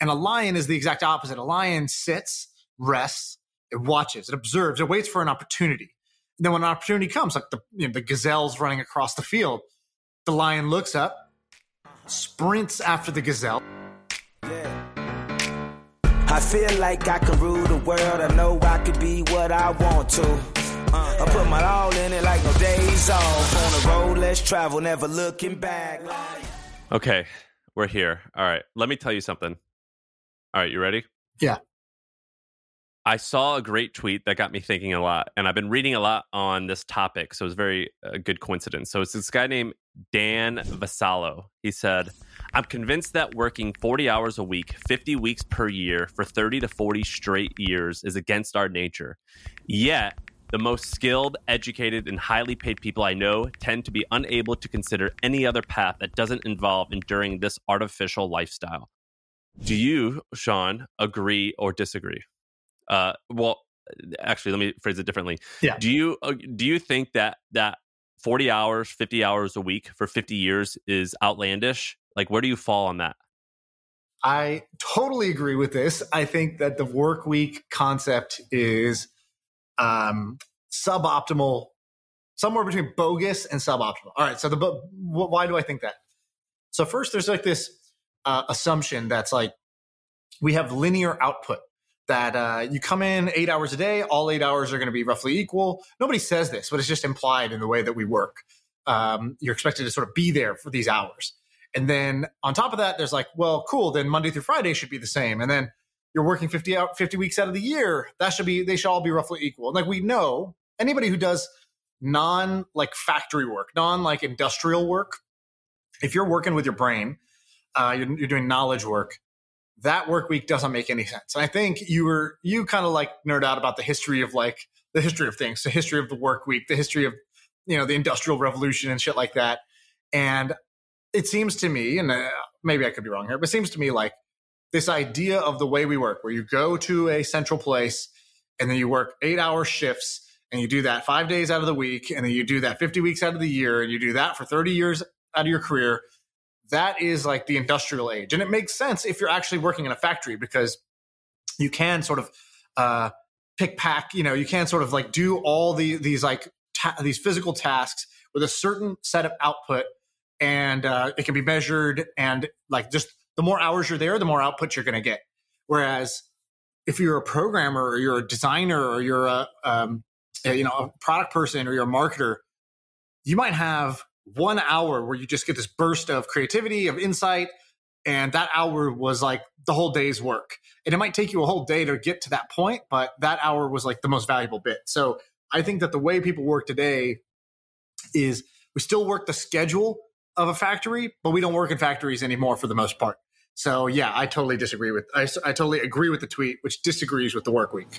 And a lion is the exact opposite. A lion sits, rests, it watches, it observes, it waits for an opportunity. And then when an opportunity comes, like the you know, the gazelle's running across the field, the lion looks up, sprints after the gazelle. I feel like I can rule the world. I know I could be what I want to. Uh, I put my all in it like no days off. On the road, let's travel, never looking back. Okay, we're here. All right, let me tell you something. All right, you ready? Yeah. I saw a great tweet that got me thinking a lot, and I've been reading a lot on this topic, so it's very a uh, good coincidence. So it's this guy named Dan Vassallo. He said, "I'm convinced that working 40 hours a week, 50 weeks per year for 30 to 40 straight years is against our nature. Yet." The most skilled, educated, and highly paid people I know tend to be unable to consider any other path that doesn't involve enduring this artificial lifestyle. Do you, Shaan, agree or disagree? Uh, well, actually, let me phrase it differently. Yeah. Do you uh, do you think that that forty hours, fifty hours a week for fifty years is outlandish? Like, where do you fall on that? I totally agree with this. I think that the work week concept is um, suboptimal, somewhere between bogus and suboptimal. All right. So the why do I think that? So first, there's like this uh, assumption that's like we have linear output that uh, you come in eight hours a day, all eight hours are going to be roughly equal. Nobody says this, but it's just implied in the way that we work. Um, you're expected to sort of be there for these hours. And then on top of that, there's like, well, cool, then Monday through Friday should be the same. And then you're working 50 out 50 weeks out of the year. That should be, they should all be roughly equal. And like we know, anybody who does non like factory work, non like industrial work, if you're working with your brain, uh, you're, you're doing knowledge work, that work week doesn't make any sense. And I think you were you kind of like nerd out about the history of like the history of things, the history of the work week, the history of you know the industrial revolution and shit like that. And it seems to me, and uh, maybe I could be wrong here, but it seems to me like this idea of the way we work, where you go to a central place and then you work eight hour shifts and you do that five days out of the week, and then you do that 50 weeks out of the year, and you do that for 30 years out of your career that is like the industrial age. And it makes sense if you're actually working in a factory because you can sort of uh, pick pack, you know, you can sort of like do all the these like ta- these physical tasks with a certain set of output and uh, it can be measured and like just the more hours you're there, the more output you're going to get. Whereas if you're a programmer or you're a designer or you're a, um, a you know a product person or you're a marketer, you might have one hour where you just get this burst of creativity, of insight. And that hour was like the whole day's work. And it might take you a whole day to get to that point, but that hour was like the most valuable bit. So I think that the way people work today is we still work the schedule of a factory, but we don't work in factories anymore for the most part. So yeah, I totally disagree with I, I totally agree with the tweet, which disagrees with the work week.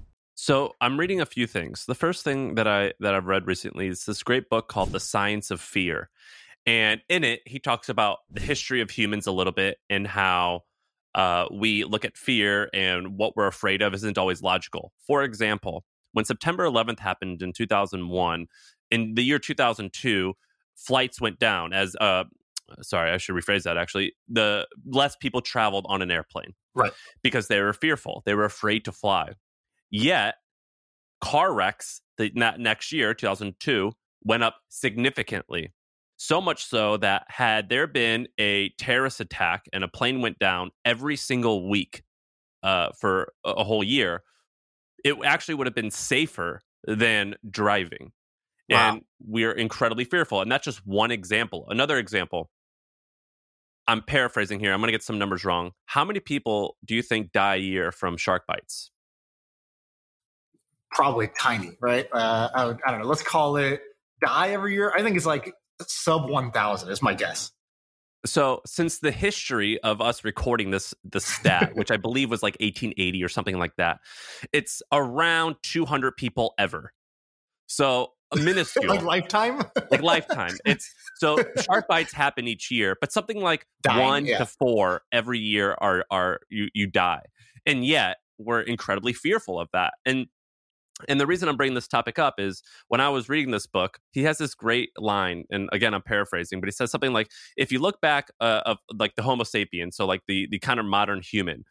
So I'm reading a few things. The first thing that I that I've read recently is this great book called The Science of Fear. And in it, he talks about the history of humans a little bit and how uh, we look at fear and what we're afraid of isn't always logical. For example, when September 11th happened in 2001, in the year 2002, flights went down as uh, sorry, I should rephrase that actually. The less people traveled on an airplane. Right. Because they were fearful. They were afraid to fly. Yet, car wrecks the next year, 2002, went up significantly. So much so that had there been a terrorist attack and a plane went down every single week uh, for a whole year, it actually would have been safer than driving. Wow. And we're incredibly fearful. And that's just one example. Another example, I'm paraphrasing here. I'm going to get some numbers wrong. How many people do you think die a year from shark bites? Probably tiny, right? Uh, I, would, I don't know. Let's call it die every year. I think it's like sub 1,000 is my guess. So, since the history of us recording this the stat, which I believe was like 1880 or something like that, it's around 200 people ever. So, a minuscule, like lifetime, like lifetime. It's so shark bites happen each year, but something like Dying, one yeah. to four every year are are you you die, and yet we're incredibly fearful of that. And and the reason I'm bringing this topic up is when I was reading this book, he has this great line, and again I'm paraphrasing, but he says something like, "If you look back uh, of like the Homo sapien, so like the the kind of modern human,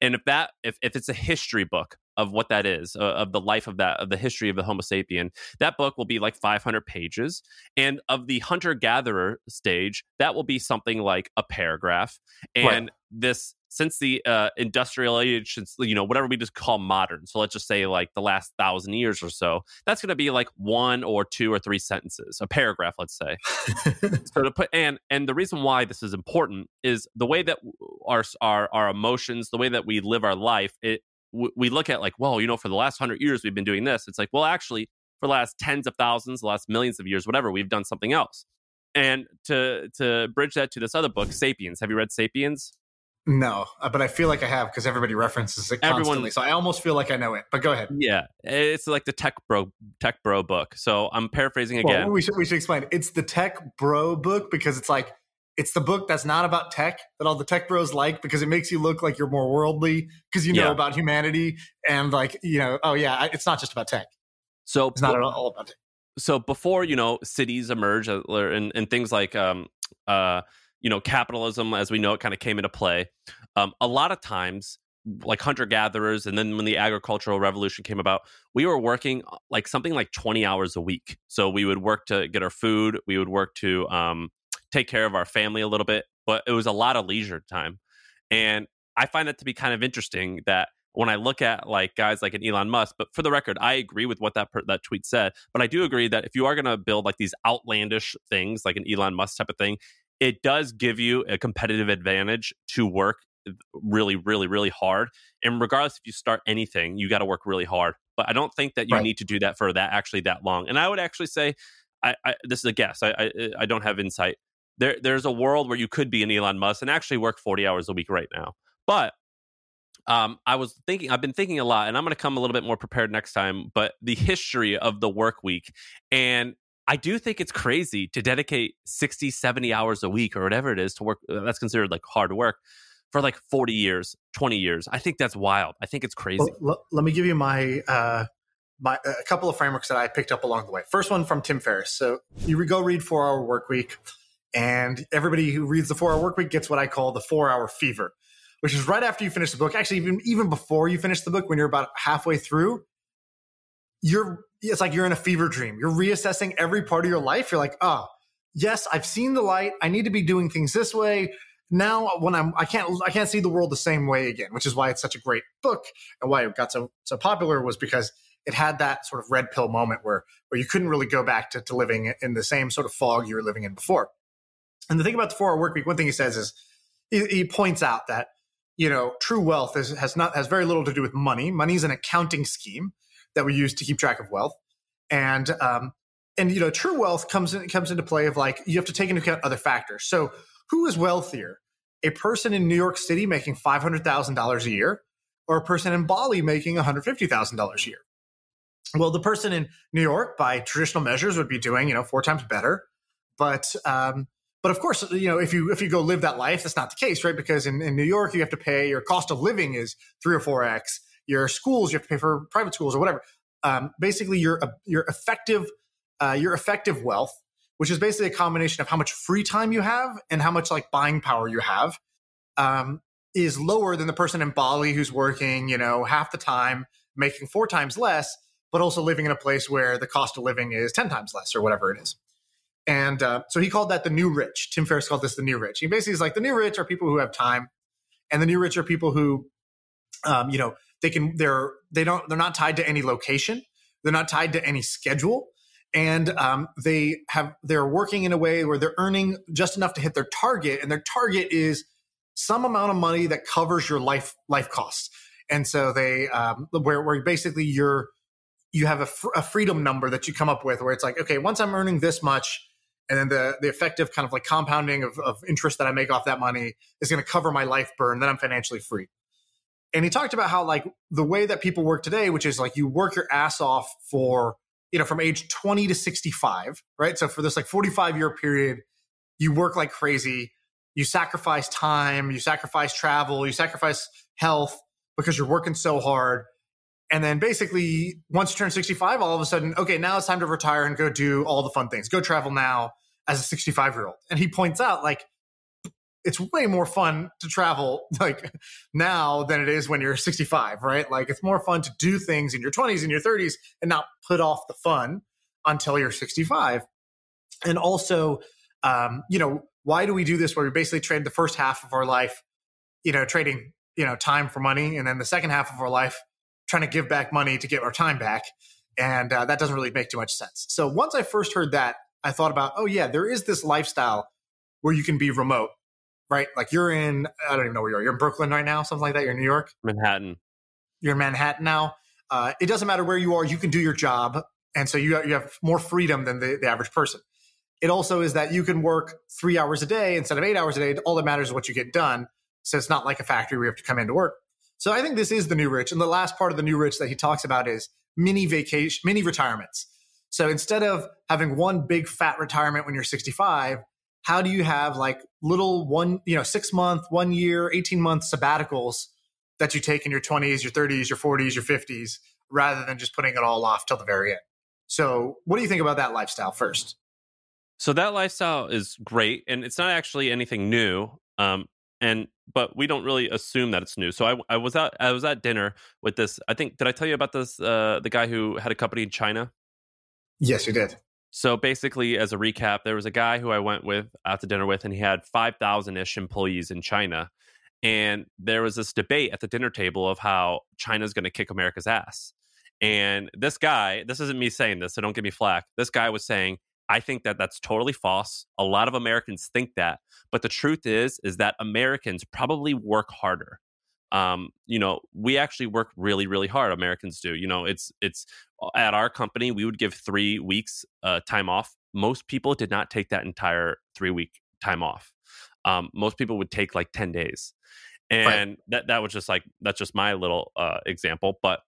and if that if if it's a history book of what that is uh, of the life of that of the history of the Homo sapien, that book will be like 500 pages, and of the hunter gatherer stage, that will be something like a paragraph, and Right. this since the uh, industrial age, since you know whatever we just call modern. So let's just say like the last thousand years or so. That's going to be like one or two or three sentences, a paragraph, let's say. so to put and and the reason why this is important is the way that our our our emotions, the way that we live our life. It w- we look at like, well, you know, for the last hundred years we've been doing this. It's like, well, actually, for the last tens of thousands, the last millions of years, whatever, we've done something else. And to to bridge that to this other book, *Sapiens*. Have you read *Sapiens*? no, uh, but I feel like I have because everybody references it Everyone- constantly. so I almost feel like I know it. But go ahead. Yeah, it's like the tech bro tech bro book. So I'm paraphrasing Well, again. we should we should explain. It's the tech bro book because it's like it's the book that's not about tech that all the tech bros like because it makes you look like you're more worldly because you know Yeah. about humanity and like you know oh yeah it's not just about tech. so It's not at all about tech. so before you know cities emerge uh, and, and things like um uh you know capitalism as we know it kind of came into play um a lot of times like hunter gatherers and then when the agricultural revolution came about we were working uh, like something like 20 hours a week so we would work to get our food we would work to um take care of our family a little bit but it was a lot of leisure time and i find that to be kind of interesting that when I look at like guys like an Elon Musk, but for the record, I agree with what that per- that tweet said. But I do agree that if you are going to build like these outlandish things, like an Elon Musk type of thing, it does give you a competitive advantage to work really, really, really hard. And regardless if you start anything, you got to work really hard. But I don't think that you Right. need to do that for that actually that long. And I would actually say, I, I this is a guess. I, I I don't have insight. There there's a world where you could be an Elon Musk and actually work 40 hours a week right now. But um, I was thinking, I've been thinking a lot, and I'm going to come a little bit more prepared next time. But the history of the work week, and I do think it's crazy to dedicate 60, 70 hours a week or whatever it is to work. uh, That's considered like hard work for like 40 years, 20 years. I think that's wild. I think it's crazy. Well, let me give you my uh, my a couple of frameworks that I picked up along the way. First one from Tim Ferriss. So you go read Four Hour Work Week, and everybody who reads the Four Hour Work Week gets what I call the Four Hour Fever, which is right after you finish the book. Actually, even even before you finish the book, when you're about halfway through, you're it's like you're in a fever dream. You're reassessing every part of your life. You're like, oh, yes, I've seen the light. I need to be doing things this way. Now, when I'm, I can't, I can't see the world the same way again, which is why it's such a great book and why it got so so popular was because it had that sort of red pill moment where where you couldn't really go back to, to living in the same sort of fog you were living in before. And the thing about the four hour work week, one thing he says is he, points out that you know true wealth is, has not has very little to do with money. Money is an accounting scheme that we use to keep track of wealth, and um, and you know true wealth comes in, comes into play of like you have to take into account other factors. So who is wealthier, a person in New York City making five hundred thousand dollars a year, or a person in Bali making one hundred fifty thousand dollars a year? Well, the person in New York, by traditional measures, would be doing you know four times better, but um, but of course, you know if you if you go live that life, that's not the case, right? Because in, in New York, you have to pay your cost of living is three or four x. Your schools, you have to pay for private schools or whatever. Um, basically, your your effective uh, your effective wealth, which is basically a combination of how much free time you have and how much like buying power you have, um, is lower than the person in Bali who's working, you know, half the time, making four times less, but also living in a place where the cost of living is 10 times less or whatever it is. And uh, so he called that the new rich. Tim Ferriss called this the new rich. He basically is like the new rich are people who have time, and the new rich are people who, um, you know, they can they're they don't they're not tied to any location, they're not tied to any schedule, and um, they have they're working in a way where they're earning just enough to hit their target, and their target is some amount of money that covers your life life costs. And so they um, where where basically you're you have a, fr- a freedom number that you come up with where it's like okay once I'm earning this much and then the the effective kind of like compounding of, of interest that I make off that money is going to cover my life burn. Then I'm financially free. And he talked about how like the way that people work today, which is like you work your ass off for you know from age 20 to 65, right? So for this like 45 year period, you work like crazy. You sacrifice time, you sacrifice travel, you sacrifice health because you're working so hard. And then basically, once you turn 65, all of a sudden, okay, now it's time to retire and go do all the fun things. Go travel now as a 65 year old. And he points out, like, it's way more fun to travel like now than it is when you're 65, right? Like, it's more fun to do things in your 20s and your 30s and not put off the fun until you're 65. And also, um, you know, why do we do this where we basically trade the first half of our life, you know, trading, you know, time for money, and then the second half of our life trying to give back money to get our time back. And uh, that doesn't really make too much sense. So once I first heard that, I thought about, oh, yeah, there is this lifestyle where you can be remote, right? Like you're in, I don't even know where you are. You're in Brooklyn right now, something like that. You're in New York, Manhattan. You're in Manhattan now. Uh, it doesn't matter where you are, you can do your job. And so you have, you have more freedom than the, the average person. It also is that you can work three hours a day instead of eight hours a day. All that matters is what you get done. So it's not like a factory where you have to come into work. So I think this is the new rich. And the last part of the new rich that he talks about is mini vacation, mini retirements. So instead of having one big fat retirement when you're 65, how do you have like little one, you know, six month, one year, 18 month sabbaticals that you take in your 20s, your 30s, your 40s, your 50s, rather than just putting it all off till the very end? So what do you think about that lifestyle first? So that lifestyle is great, and it's not actually anything new. Um, and but we don't really assume that it's new. So I, I was at I was at dinner with this. I think did I tell you about this? Uh, the guy who had a company in China. Yes, you did. So basically, as a recap, there was a guy who I went with out to dinner with, and he had five thousand ish employees in China. And there was this debate at the dinner table of how China's going to kick America's ass. And this guy, this isn't me saying this, so don't give me flack. This guy was saying I think that that's totally false. A lot of Americans think that, but the truth is, is that Americans probably work harder. Um, you know, we actually work really, really hard. Americans do. You know, it's it's uh, at our company we would give three weeks uh, time off. Most people did not take that entire three week time off. Um, most people would take like ten days, and right. that that was just like that's just my little uh, example. But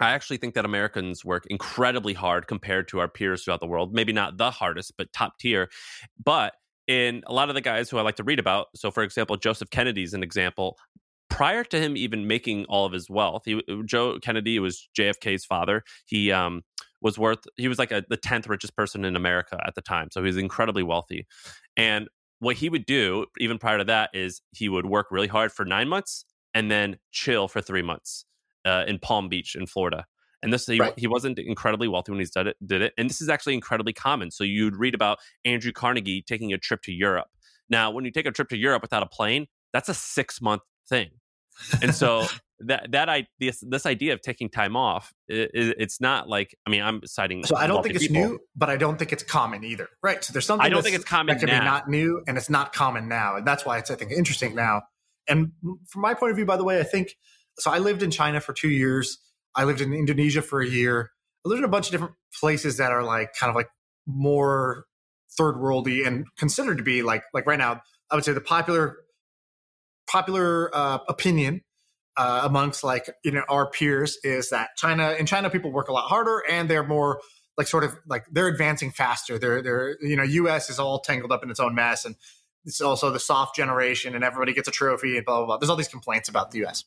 I actually think that Americans work incredibly hard compared to our peers throughout the world. Maybe not the hardest, but top tier. But in a lot of the guys who I like to read about, so for example, Joseph Kennedy is an example. Prior to him even making all of his wealth, he, Joe Kennedy was JFK's father. He um, was worth he was like a, the tenth richest person in America at the time, so he was incredibly wealthy. And what he would do, even prior to that, is he would work really hard for nine months and then chill for three months uh, in Palm Beach in Florida. And this he, right. he wasn't incredibly wealthy when he did it, did it. And this is actually incredibly common. So you'd read about Andrew Carnegie taking a trip to Europe. Now, when you take a trip to Europe without a plane, that's a six month thing. And so that that I this this idea of taking time off, it, it's not like I mean I'm citing. So I don't think it's people. new, but I don't think it's common either. Right. So there's something I don't think it's common that can now. be not new, and it's not common now, and that's why it's I think interesting now. And from my point of view, by the way, I think so I lived in China for two years. I lived in Indonesia for a year. I lived in a bunch of different places that are like kind of like more third worldy and considered to be like like right now. I would say the popular popular uh, opinion uh, amongst like you know our peers is that China in China people work a lot harder and they're more like sort of like they're advancing faster. They're they're you know U.S. is all tangled up in its own mess and it's also the soft generation and everybody gets a trophy and blah blah blah. There's all these complaints about the U.S.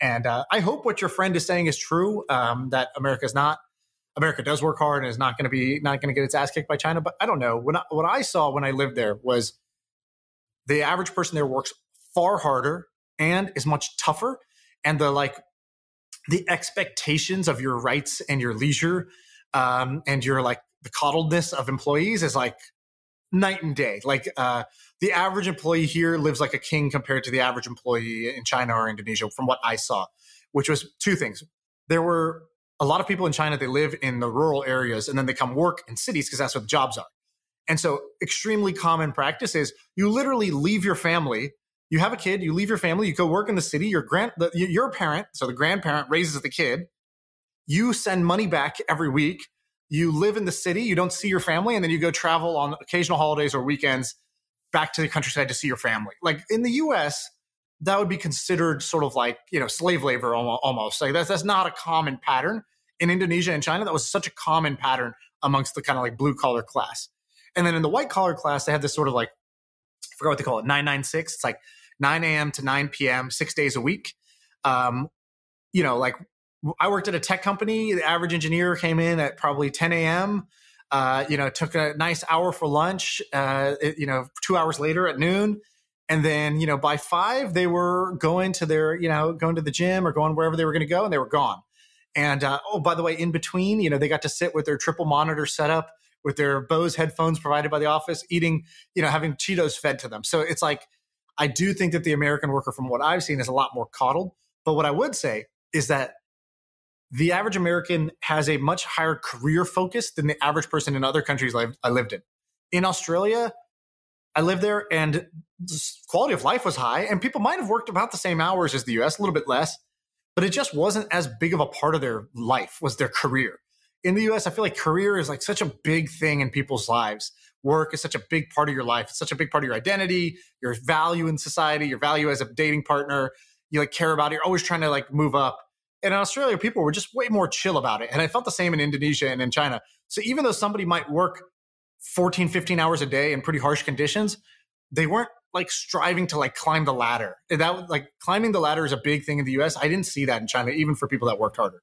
And uh, I hope what your friend is saying is true. Um, that America is not. America does work hard and is not going to be not going to get its ass kicked by China. But I don't know. When I, what I saw when I lived there was the average person there works far harder and is much tougher, and the like the expectations of your rights and your leisure um, and your like the coddledness of employees is like night and day. Like uh, the average employee here lives like a king compared to the average employee in China or Indonesia, from what I saw, which was two things. There were a lot of people in China, they live in the rural areas and then they come work in cities because that's where the jobs are. And so, extremely common practice is you literally leave your family. You have a kid, you leave your family, you go work in the city. Your grand, the, your parent, so the grandparent raises the kid. You send money back every week you live in the city, you don't see your family, and then you go travel on occasional holidays or weekends back to the countryside to see your family. Like in the US, that would be considered sort of like, you know, slave labor almost. Like that's, that's not a common pattern. In Indonesia and China, that was such a common pattern amongst the kind of like blue collar class. And then in the white collar class, they had this sort of like, I forgot what they call it, 996. It's like 9 a.m. to 9 p.m., six days a week. Um, you know, like I worked at a tech company. The average engineer came in at probably 10 a.m. Uh, you know, took a nice hour for lunch. Uh, it, you know, two hours later at noon, and then you know by five they were going to their you know going to the gym or going wherever they were going to go, and they were gone. And uh, oh, by the way, in between, you know, they got to sit with their triple monitor setup with their Bose headphones provided by the office, eating, you know, having Cheetos fed to them. So it's like, I do think that the American worker, from what I've seen, is a lot more coddled. But what I would say is that the average American has a much higher career focus than the average person in other countries I lived in. In Australia, I lived there and quality of life was high, and people might have worked about the same hours as the US, a little bit less, but it just wasn't as big of a part of their life was their career. In the US, I feel like career is like such a big thing in people's lives. Work is such a big part of your life. It's such a big part of your identity, your value in society, your value as a dating partner. You like care about it. You're always trying to like move up. In Australia, people were just way more chill about it. And I felt the same in Indonesia and in China. So even though somebody might work 14, 15 hours a day in pretty harsh conditions, they weren't like striving to like climb the ladder. That like climbing the ladder is a big thing in the US. I didn't see that in China, even for people that worked harder.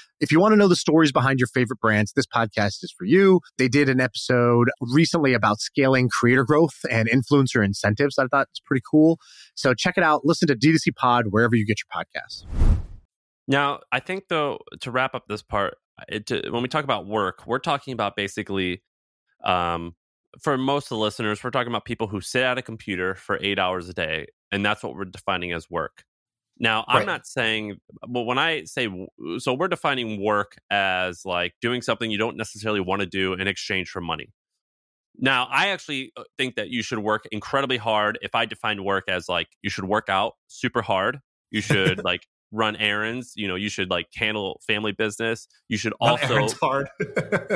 If you want to know the stories behind your favorite brands, this podcast is for you. They did an episode recently about scaling creator growth and influencer incentives. I thought it's pretty cool. So check it out. Listen to D2C Pod wherever you get your podcasts. Now, I think though to wrap up this part, it, to, when we talk about work, we're talking about basically, um, for most of the listeners, we're talking about people who sit at a computer for eight hours a day, and that's what we're defining as work. Now, I'm not saying, but when I say, so we're defining work as like doing something you don't necessarily want to do in exchange for money. Now, I actually uh, think that you should work incredibly hard. If I defined work as like you should work out super hard, you should like run errands, you know, you should like handle family business. You should also hard.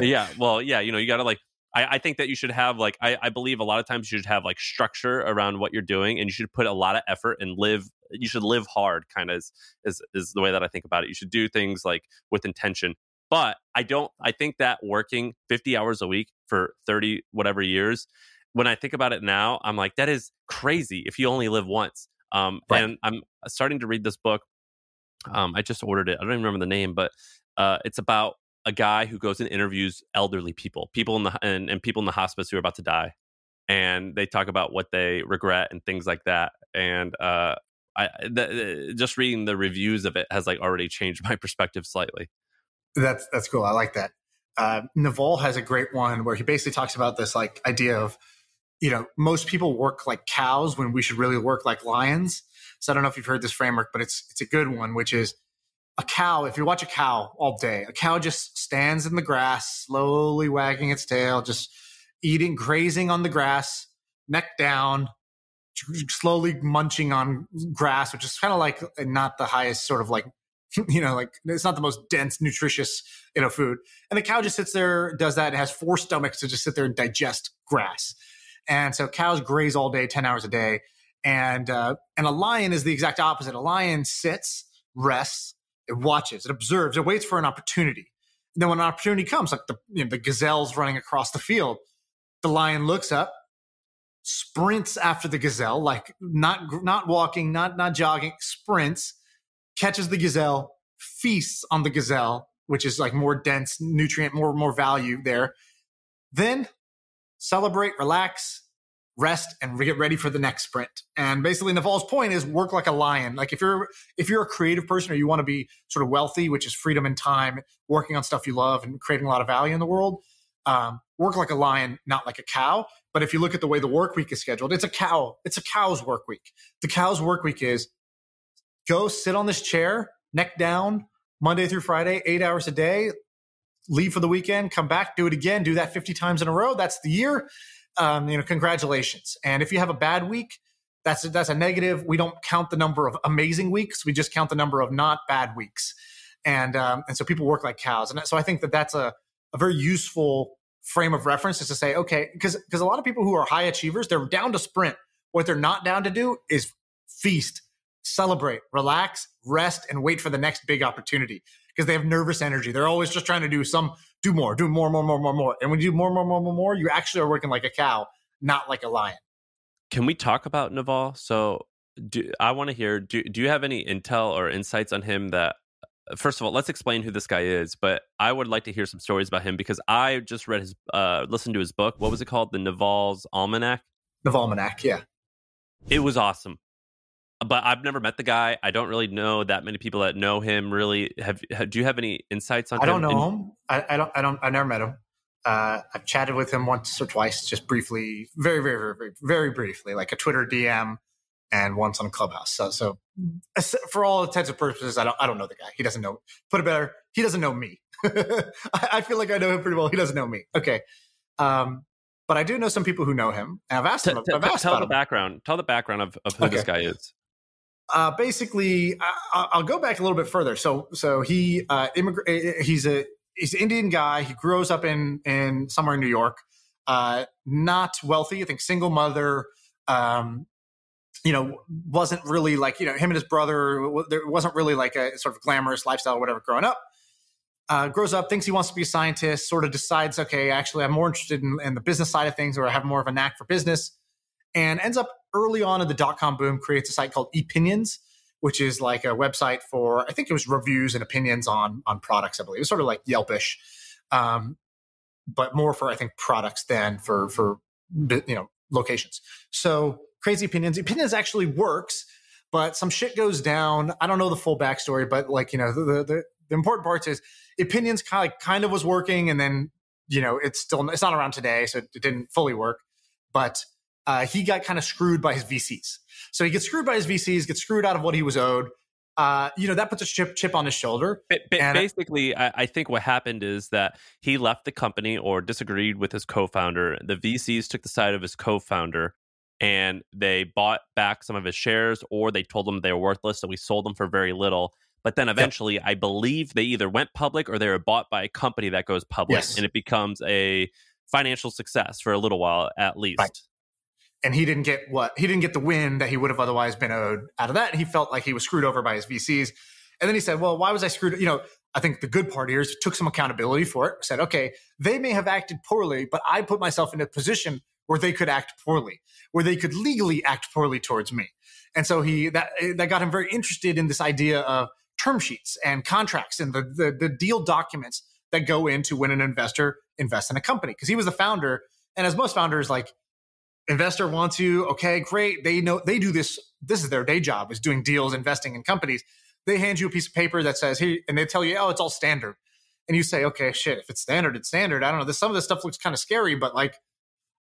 yeah, well, yeah, you know, you got to like I, I, think that you should have like I, I, believe a lot of times you should have like structure around what you're doing and you should put a lot of effort and live you should live hard kind of is, is is the way that I think about it. You should do things like with intention. But I don't I think that working 50 hours a week for 30 whatever years, when I think about it now, I'm like, that is crazy if you only live once. Um, right. and I'm starting to read this book. Um, I just ordered it. I don't even remember the name, but uh, it's about a guy who goes and interviews elderly people, people in the and, and people in the hospice who are about to die, and they talk about what they regret and things like that. And uh, I the, just reading the reviews of it has like already changed my perspective slightly. That's that's cool. I like that. Uh, Naval has a great one where he basically talks about this like idea of, you know, most people work like cows when we should really work like lions. So I don't know if you've heard this framework, but it's it's a good one, which is a cow, if you watch a cow all day, a cow just stands in the grass, slowly wagging its tail, just eating, grazing on the grass, neck down, slowly munching on grass, which is kind of like not the highest sort of like, you know, like it's not the most dense, nutritious, you know, food. And the cow just sits there, does that, and has four stomachs to just sit there and digest grass. And so cows graze all day, 10 hours a day. And, uh, and a lion is the exact opposite. A lion sits, rests, it watches, it observes, it waits for an opportunity. And then when an opportunity comes, like the you know, the gazelle's running across the field, the lion looks up, sprints after the gazelle, like not not walking, not not jogging, sprints, catches the gazelle, feasts on the gazelle, which is like more dense nutrient, more more value there. Then celebrate, relax, rest and get ready for the next sprint. And basically Naval's point is work like a lion. Like if you're if you're a creative person or you want to be sort of wealthy, which is freedom and time, working on stuff you love and creating a lot of value in the world, um, work like a lion, not like a cow. But if you look at the way the work week is scheduled, it's a cow. It's a cow's work week. The cow's work week is go sit on this chair, neck down, Monday through Friday, eight hours a day, leave for the weekend, come back, do it again, do that 50 times in a row. That's the year. Um, you know, congratulations. And if you have a bad week, that's a, that's a negative. We don't count the number of amazing weeks. We just count the number of not bad weeks. And um, and so people work like cows. And so I think that that's a, a very useful frame of reference is to say, okay, because because a lot of people who are high achievers, they're down to sprint. What they're not down to do is feast, celebrate, relax, rest, and wait for the next big opportunity because they have nervous energy. They're always just trying to do some, do more, do more, more, more, more, more. And when you do more, more, more, more, more, you actually are working like a cow, not like a lion. Can we talk about Naval? So, do I want to hear? Do Do you have any intel or insights on him? That uh, first of all, let's explain who this guy is. But I would like to hear some stories about him because I just read his, uh, listened to his book. What was it called? The Naval's Almanac. Naval Almanac, yeah. It was awesome but I've never met the guy. I don't really know that many people that know him. Really, have, have do you have any insights on? Him? I don't him? know him. I, I, don't. I don't. I never met him. Uh, I've chatted with him once or twice, just briefly, very, very, very, very, very briefly, like a Twitter DM, and once on Clubhouse. So, so for all intents and purposes, I don't. I don't know the guy. He doesn't know. Put it better. He doesn't know me. I feel like I know him pretty well. He doesn't know me. Okay. Um, but I do know some people who know him. And I've asked T- him. t- I've asked tell about the him. background. Tell the background of, of who Okay. this guy is. Uh, basically, I, I'll go back a little bit further. So, so he uh, immigra- He's a he's an Indian guy. He grows up in in somewhere in New York. Uh, not wealthy. I think single mother. Um, you know, wasn't really like you know him and his brother. There wasn't really like a sort of glamorous lifestyle or whatever growing up. Uh, grows up, thinks he wants to be a scientist. Sort of decides, okay, actually, I'm more interested in, in the business side of things, or I have more of a knack for business and ends up early on in the dot com boom creates a site called Epinions, which is like a website for I think it was reviews and opinions on on products. I believe it was sort of like Yelpish, um, but more for I think products than for for you know locations. So crazy opinions. Epinions actually works, but some shit goes down. I don't know the full backstory, but like you know the the, the important parts is Epinions kind of kind of was working, and then you know it's still it's not around today, so it didn't fully work, but uh, he got kind of screwed by his VCs. So he gets screwed by his VCs, gets screwed out of what he was owed. Uh, you know, that puts a chip, chip on his shoulder. Ba- And- basically, I, I think what happened is that he left the company or disagreed with his co-founder. The VCs took the side of his co-founder, and they bought back some of his shares, or they told him they were worthless, so we sold them for very little. But then eventually, I believe they either went public or they were bought by a company that goes public, Yes. and it becomes a financial success for a little while at least. Right. And he didn't get what he didn't get the win that he would have otherwise been owed out of that. He felt like he was screwed over by his VCs. And then he said, Well, why was I screwed? You know, I think the good part here is took some accountability for it, said, okay, they may have acted poorly, but I put myself in a position where they could act poorly, where they could legally act poorly towards me. And so he that that got him very interested in this idea of term sheets and contracts and the the, the deal documents that go into when an investor invests in a company. Because he was the founder, and as most founders, like investor wants you, okay, great. They know they do this. This is their day job is doing deals, investing in companies. They hand you a piece of paper that says, "Here," and they tell you, "Oh, it's all standard." And you say, "Okay, shit. If it's standard, it's standard." I don't know. This, some of this stuff looks kind of scary, but like,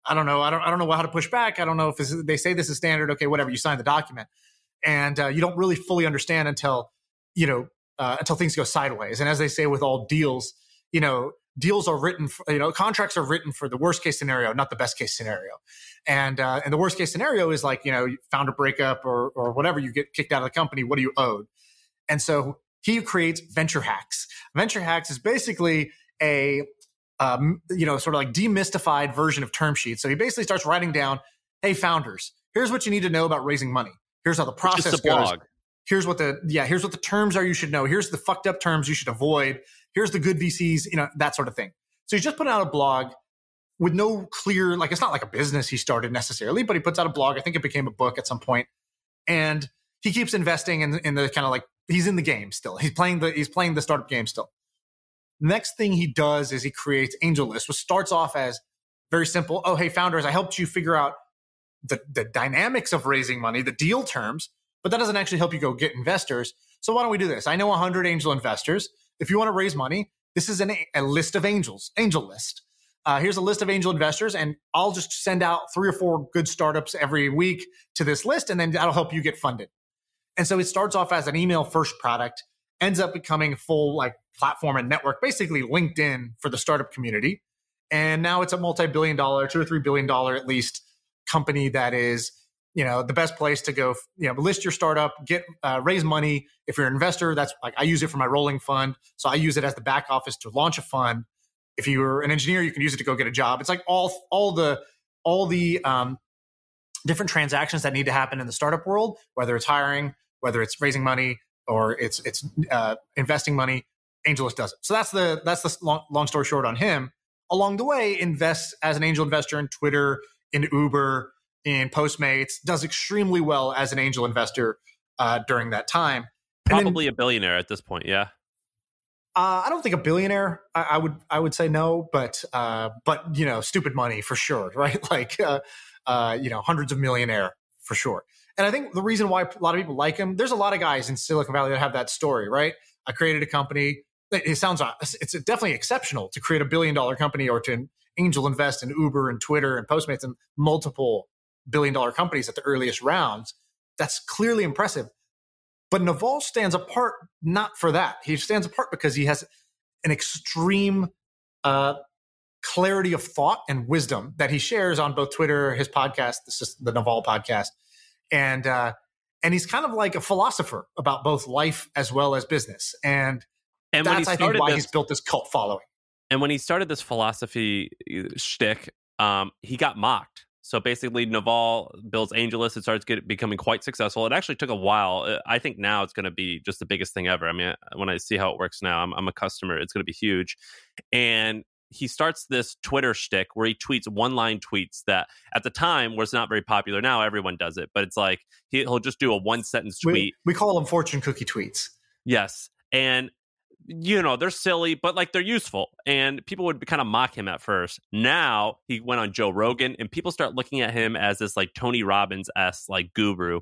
I don't know. I don't. I don't know how to push back. I don't know if they say this is standard. Okay, whatever. You sign the document, and uh, you don't really fully understand until you know uh, until things go sideways. And as they say with all deals, you know, deals are written. For, you know, contracts are written for the worst case scenario, not the best case scenario. And uh, and the worst case scenario is like you know, founder breakup or or whatever. You get kicked out of the company. What are you owed? And so he creates Venture Hacks. Venture Hacks is basically a um, you know sort of like demystified version of term sheets. So he basically starts writing down, "Hey, founders, here's what you need to know about raising money. Here's how the process goes. Here's what the yeah. Here's what the terms are you should know. Here's the fucked up terms you should avoid. Here's the good VCs. You know that sort of thing. So he's just putting out a blog with no clear like it's not like a business he started necessarily, but he puts out a blog. I think it became a book at some point, and he keeps investing in, in the kind of like he's in the game still. He's playing the he's playing the startup game still. Next thing he does is he creates AngelList, which starts off as very simple. Oh, hey, founders, I helped you figure out the, the dynamics of raising money, the deal terms, but that doesn't actually help you go get investors. So why don't we do this? I know 100 angel investors. If you want to raise money, this is an, a list of angels, angel list. Uh, here's a list of angel investors, and I'll just send out three or four good startups every week to this list, and then that'll help you get funded. And so it starts off as an email first product, ends up becoming full like platform and network, basically LinkedIn for the startup community. And now it's a multi billion dollar, two or three billion dollar at least company that is you know the best place to go you know list your startup get uh, raise money if you're an investor that's like i use it for my rolling fund so i use it as the back office to launch a fund if you're an engineer you can use it to go get a job it's like all all the all the um, different transactions that need to happen in the startup world whether it's hiring whether it's raising money or it's it's uh, investing money AngelList does it so that's the that's the long, long story short on him along the way invests as an angel investor in twitter in uber in Postmates, does extremely well as an angel investor uh, during that time. Probably then, a billionaire at this point, yeah. Uh, I don't think a billionaire. I, I, would I would say no, but uh, but you know, stupid money for sure, right? Like uh, uh, you know, hundreds of millionaire for sure. And I think the reason why a lot of people like him, there's a lot of guys in Silicon Valley that have that story, right? I created a company. It sounds uh, it's definitely exceptional to create a billion dollar company or to angel invest in Uber and Twitter and Postmates and multiple billion dollar companies at the earliest rounds. That's clearly impressive. But Naval stands apart not for that. He stands apart because he has an extreme uh, clarity of thought and wisdom that he shares on both Twitter, his podcast, the, the Naval podcast, and uh, and he's kind of like a philosopher about both life as well as business. And, and that's I think why this, he's built this cult following. And when he started this philosophy uh, shtick, um, he got mocked so basically, Naval builds AngelList. It starts get, becoming quite successful. It actually took a while. Uh, I think now it's going to be just the biggest thing ever. I mean, when I see how it works now, I'm, I'm a customer. It's going to be huge. And he starts this Twitter shtick where he tweets one line tweets that at the time was not very popular. Now everyone does it, but it's like he, will just do a one sentence tweet. We, we call them fortune cookie tweets. Yes. And you know, they're silly, but like they're useful. And people would kind of mock him at first. Now he went on Joe Rogan and people start looking at him as this like Tony Robbins s like guru.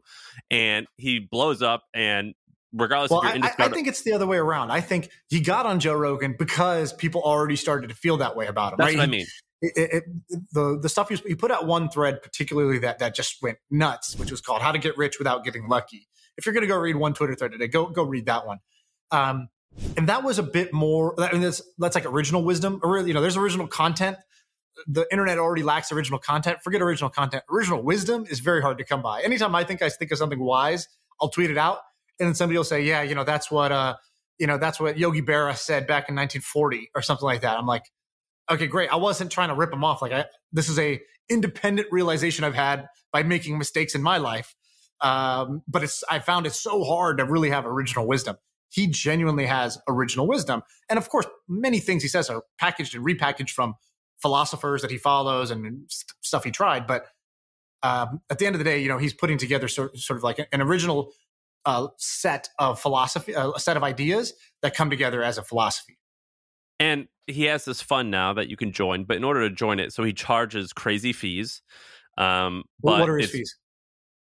And he blows up and regardless well, I, I, think it's the other way around. I think he got on Joe Rogan because people already started to feel that way about him. That's right? what I mean. It, it, the the stuff he, he put out one thread particularly that that just went nuts, which was called "How to Get Rich Without Getting Lucky." If you're going to go read one Twitter thread today, go go read that one. Um, and that was a bit more. I mean, that's that's like original wisdom, or you know, there's original content. The internet already lacks original content. Forget original content. Original wisdom is very hard to come by. Anytime I think I think of something wise, I'll tweet it out, and then somebody will say, "Yeah, you know, that's what uh, you know, that's what Yogi Berra said back in 1940 or something like that." I'm like, okay, great. I wasn't trying to rip him off. Like, I, this is a independent realization I've had by making mistakes in my life. Um, but it's I found it so hard to really have original wisdom he genuinely has original wisdom. And of course, many things he says are packaged and repackaged from philosophers that he follows and stuff he tried. But um, at the end of the day, you know, he's putting together sort, sort of like an original uh, set of philosophy, uh, a set of ideas that come together as a philosophy. And he has this fund now that you can join, but in order to join it, so he charges crazy fees. Um, but what are his fees?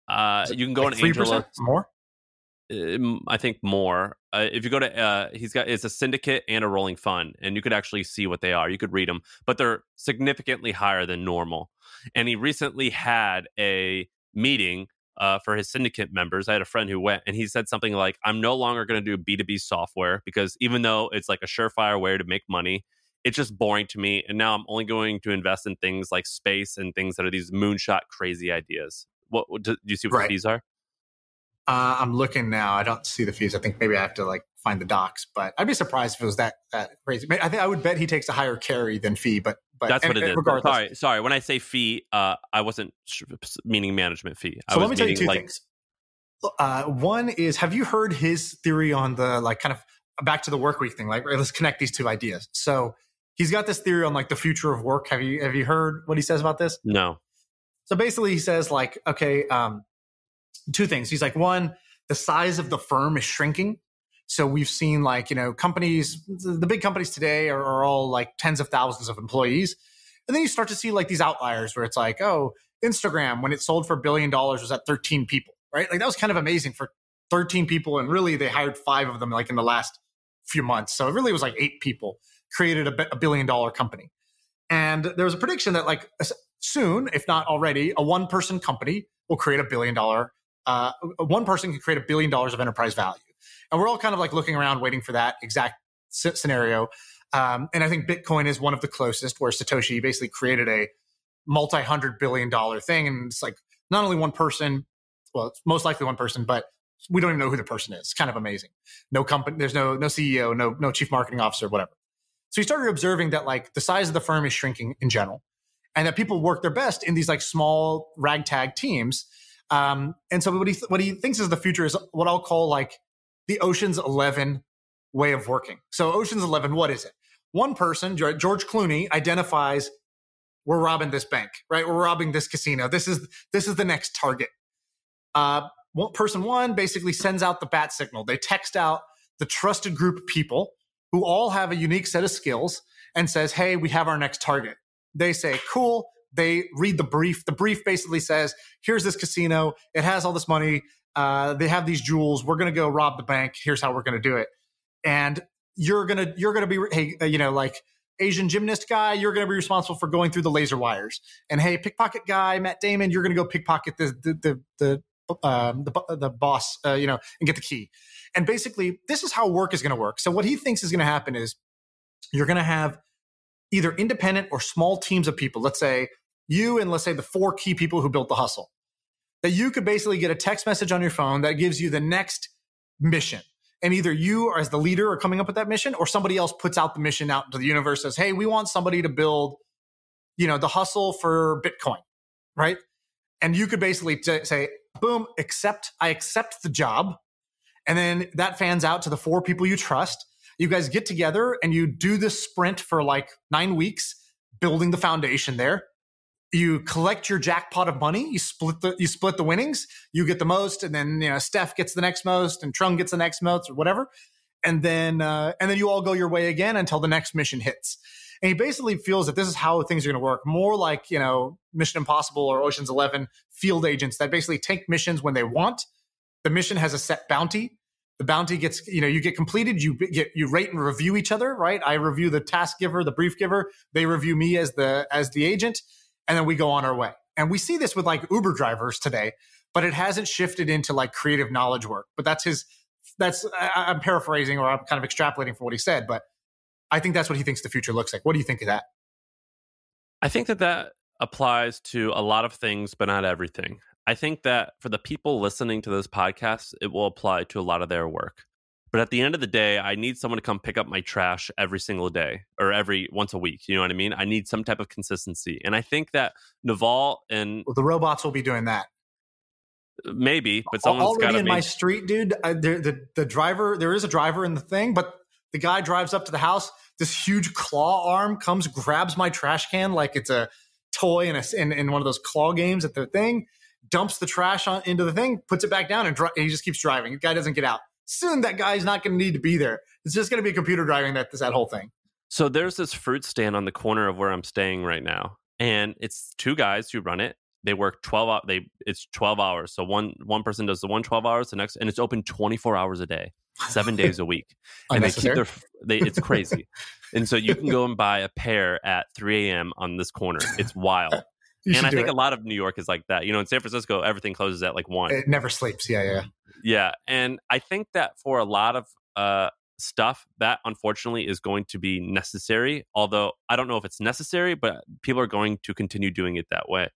Uh, you can go like on Angel more. Um, I think more. Uh, if you go to, uh, he's got it's a syndicate and a rolling fund, and you could actually see what they are. You could read them, but they're significantly higher than normal. And he recently had a meeting uh, for his syndicate members. I had a friend who went, and he said something like, "I'm no longer going to do B two B software because even though it's like a surefire way to make money." It's just boring to me, and now I'm only going to invest in things like space and things that are these moonshot crazy ideas. What, do, you see what right. the fees are? Uh, I'm looking now. I don't see the fees. I think maybe I have to like find the docs, but I'd be surprised if it was that that crazy. I think I would bet he takes a higher carry than fee, but but that's what it is. Regardless. Sorry, sorry. When I say fee, uh, I wasn't meaning management fee. I so let me tell you two like, things. Uh, one is, have you heard his theory on the like kind of back to the work week thing? Like, let's connect these two ideas. So he's got this theory on like the future of work. Have you have you heard what he says about this? No. So basically, he says like, okay, um, two things. He's like, one, the size of the firm is shrinking. So we've seen like, you know, companies, the big companies today are, are all like tens of thousands of employees. And then you start to see like these outliers where it's like, oh, Instagram, when it sold for a billion dollars, was at 13 people, right? Like that was kind of amazing for 13 people. And really, they hired five of them like in the last few months. So it really was like eight people created a, a billion dollar company. And there was a prediction that like soon, if not already, a one person company will create a billion dollar. Uh, one person can create a billion dollars of enterprise value, and we're all kind of like looking around, waiting for that exact scenario. Um, and I think Bitcoin is one of the closest, where Satoshi basically created a multi hundred billion dollar thing, and it's like not only one person, well, it's most likely one person, but we don't even know who the person is. Kind of amazing. No company, there's no no CEO, no no chief marketing officer, whatever. So he started observing that like the size of the firm is shrinking in general, and that people work their best in these like small ragtag teams. Um, and so what he what he thinks is the future is what I'll call like the Ocean's Eleven way of working. So Ocean's Eleven, what is it? One person, George Clooney, identifies we're robbing this bank, right? We're robbing this casino. This is this is the next target. Uh, one, person one basically sends out the bat signal. They text out the trusted group of people who all have a unique set of skills and says, "Hey, we have our next target." They say, "Cool." They read the brief. The brief basically says, "Here's this casino. It has all this money. Uh, they have these jewels. We're going to go rob the bank. Here's how we're going to do it." And you're gonna you're gonna be hey uh, you know like Asian gymnast guy, you're going to be responsible for going through the laser wires. And hey, pickpocket guy, Matt Damon, you're going to go pickpocket the the the the um, the, the boss, uh, you know, and get the key. And basically, this is how work is going to work. So what he thinks is going to happen is you're going to have either independent or small teams of people. Let's say you and let's say the four key people who built the hustle. That you could basically get a text message on your phone that gives you the next mission. And either you as the leader are coming up with that mission or somebody else puts out the mission out to the universe says hey we want somebody to build you know the hustle for bitcoin right? And you could basically t- say boom accept i accept the job. And then that fans out to the four people you trust. You guys get together and you do this sprint for like nine weeks building the foundation there you collect your jackpot of money, you split the you split the winnings, you get the most, and then you know Steph gets the next most, and Trung gets the next most, or whatever, and then uh, and then you all go your way again until the next mission hits. And he basically feels that this is how things are going to work, more like you know Mission Impossible or Ocean's Eleven field agents that basically take missions when they want. The mission has a set bounty. The bounty gets you know you get completed. You get you rate and review each other, right? I review the task giver, the brief giver. They review me as the as the agent and then we go on our way. And we see this with like Uber drivers today, but it hasn't shifted into like creative knowledge work. But that's his, that's, I, am paraphrasing or I'm kind of extrapolating from what he said, but I think that's what he thinks the future looks like. What do you think of that? I think that that applies to a lot of things, but not everything. I think that for the people listening to this podcast, it will apply to a lot of their work. But at the end of the day, I need someone to come pick up my trash every single day or every once a week. You know what I mean? I need some type of consistency. And I think that Naval and well, the robots will be doing that. Uh, maybe, but someone's already in be... my street, dude. I, the the driver, there is a driver in the thing, but the guy drives up to the house. This huge claw arm comes, grabs my trash can like it's a toy in a in, in one of those claw games at the thing, dumps the trash on into the thing, puts it back down, and, dri- and he just keeps driving. The guy doesn't get out soon that guy's not going to need to be there. It's just going to be a computer driving that that whole thing. So there's this fruit stand on the corner of where I'm staying right now, and it's two guys who run it. They work 12 They it's 12 hours. So one one person does the one 12 hours, the next, and it's open 24 hours a day, seven days a week, and they keep their. They, it's crazy, and so you can go and buy a pear at 3 a.m. on this corner. It's wild. and I think it. a lot of New York is like that. You know, in San Francisco, everything closes at like one. It never sleeps. Yeah, yeah. Yeah, and I think that for a lot of uh, stuff, that unfortunately is going to be necessary. Although I don't know if it's necessary, but people are going to continue doing it that way.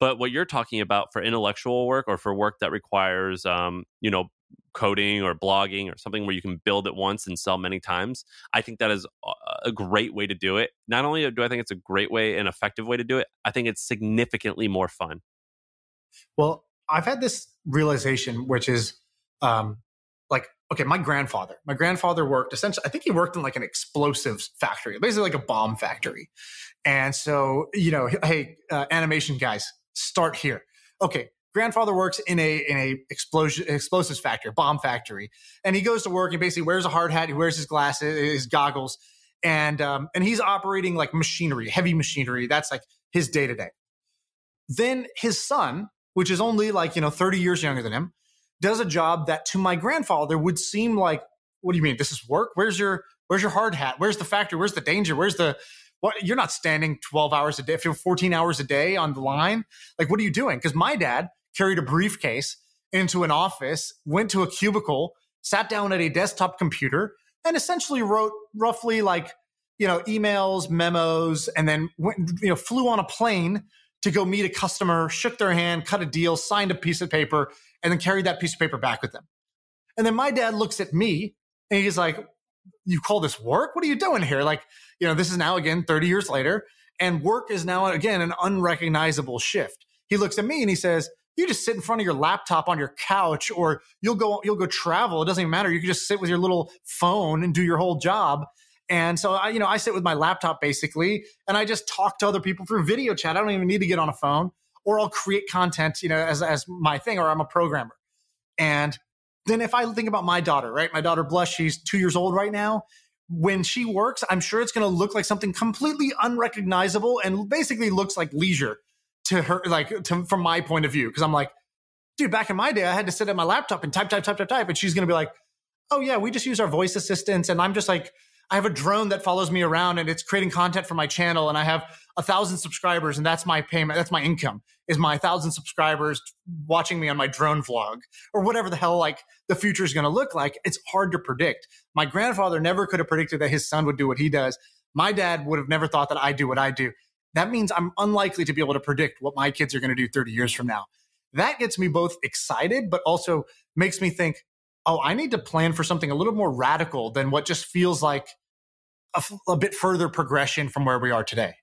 But what you're talking about for intellectual work or for work that requires, um, you know, coding or blogging or something where you can build it once and sell many times, I think that is a great way to do it. Not only do I think it's a great way and effective way to do it, I think it's significantly more fun. Well, I've had this realization, which is um, like okay my grandfather my grandfather worked essentially i think he worked in like an explosives factory basically like a bomb factory. And so you know hey uh, animation guys start here. Okay grandfather works in a in a explosion explosives factory bomb factory and he goes to work and basically wears a hard hat he wears his glasses his goggles and um, and he's operating like machinery heavy machinery that's like his day to day then his son which is only like you know 30 years younger than him does a job that to my grandfather would seem like, what do you mean? This is work? Where's your where's your hard hat? Where's the factory? Where's the danger? Where's the what you're not standing 12 hours a day, 14 hours a day on the line. Like, what are you doing? Because my dad carried a briefcase into an office, went to a cubicle, sat down at a desktop computer, and essentially wrote roughly like, you know, emails, memos, and then went, you know, flew on a plane to go meet a customer, shook their hand, cut a deal, signed a piece of paper, and then carried that piece of paper back with them. And then my dad looks at me and he's like, You call this work? What are you doing here? Like, you know, this is now again 30 years later, and work is now again an unrecognizable shift. He looks at me and he says, you just sit in front of your laptop on your couch or you'll go you'll go travel it doesn't even matter you can just sit with your little phone and do your whole job and so I, you know, I sit with my laptop basically, and I just talk to other people through video chat. I don't even need to get on a phone, or I'll create content, you know, as as my thing, or I'm a programmer. And then if I think about my daughter, right, my daughter Blush, she's two years old right now. When she works, I'm sure it's going to look like something completely unrecognizable and basically looks like leisure to her, like to, from my point of view. Because I'm like, dude, back in my day, I had to sit at my laptop and type, type, type, type, type, and she's going to be like, oh yeah, we just use our voice assistants, and I'm just like I have a drone that follows me around and it's creating content for my channel and I have a thousand subscribers and that's my payment. That's my income is my thousand subscribers watching me on my drone vlog or whatever the hell like the future is going to look like. It's hard to predict. My grandfather never could have predicted that his son would do what he does. My dad would have never thought that I do what I do. That means I'm unlikely to be able to predict what my kids are going to do 30 years from now. That gets me both excited, but also makes me think, oh, I need to plan for something a little more radical than what just feels like a, bit further progression from where we are today.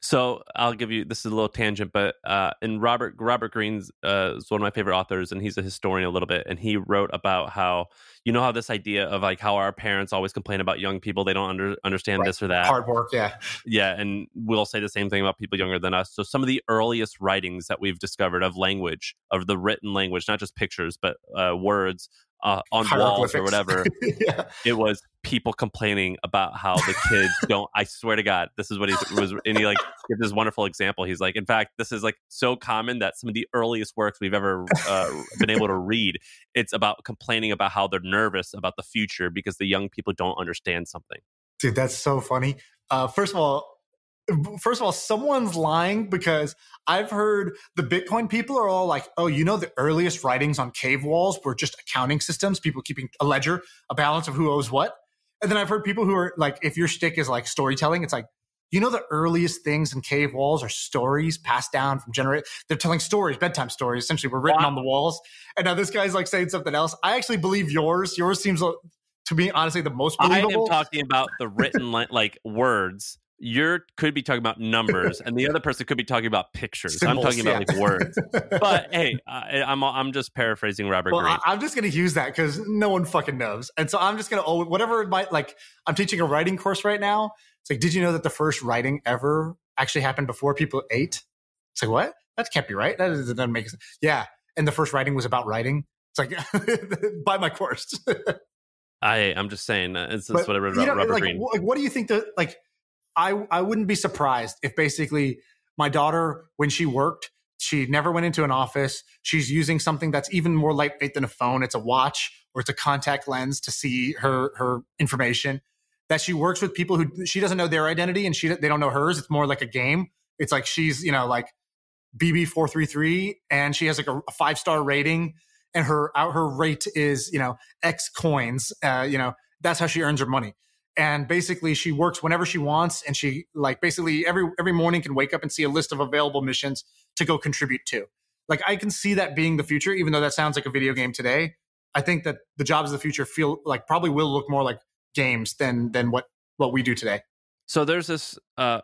So I'll give you this is a little tangent, but uh, in Robert Robert Greene's uh, is one of my favorite authors, and he's a historian a little bit, and he wrote about how you know how this idea of like how our parents always complain about young people they don't under, understand right. this or that hard work, yeah, yeah, and we'll say the same thing about people younger than us. So some of the earliest writings that we've discovered of language, of the written language, not just pictures but uh, words, uh, on walls or whatever. yeah. It was people complaining about how the kids don't. I swear to God, this is what he was. And he like gives this wonderful example. He's like, in fact, this is like so common that some of the earliest works we've ever uh, been able to read, it's about complaining about how they're nervous about the future because the young people don't understand something. Dude, that's so funny. Uh, first of all, first of all, someone's lying because I've heard the Bitcoin people are all like, oh, you know, the earliest writings on cave walls were just accounting systems, people keeping a ledger, a balance of who owes what. And then I've heard people who are like, if your stick is like storytelling, it's like, you know, the earliest things in cave walls are stories passed down from generate. They're telling stories, bedtime stories, essentially were written wow. on the walls. And now this guy's like saying something else. I actually believe yours. Yours seems uh, to be honestly the most believable. I am talking about the written like words you could be talking about numbers and the other person could be talking about pictures. Symbols, i'm talking about yeah. like words. But hey I, am I'm, I'm just paraphrasing robert well, Greene. i'm just going to use that because no one fucking knows. And so i'm just going to oh whatever my like i'm teaching a writing course right now. It's like did you know that the first writing ever actually happened before people ate? It's like what? That can't be right. That doesn't make sense yeah. And the first writing was about writing. It's like buy my course. I, I'm just saying, uh, it's, that's what I read about you know, Robert like, Greene. Like, what do you think that, like, I I wouldn't be surprised if basically my daughter when she worked she never went into an office. She's using something that's even more lightweight than a phone. It's a watch or it's a contact lens to see her her information. That she works with people who she doesn't know their identity and she they don't know hers. It's more like a game. It's like she's you know like bb433 and she has like a, a five star rating and her out her rate is you know x coins uh, you know that's how she earns her money and basically she works whenever she wants and she like basically every every morning can wake up and see a list of available missions to go contribute to. Like i can see that being the future even though that sounds like a video game today. I think that the jobs of the future feel like probably will look more like games than than what what we do today. So there's this uh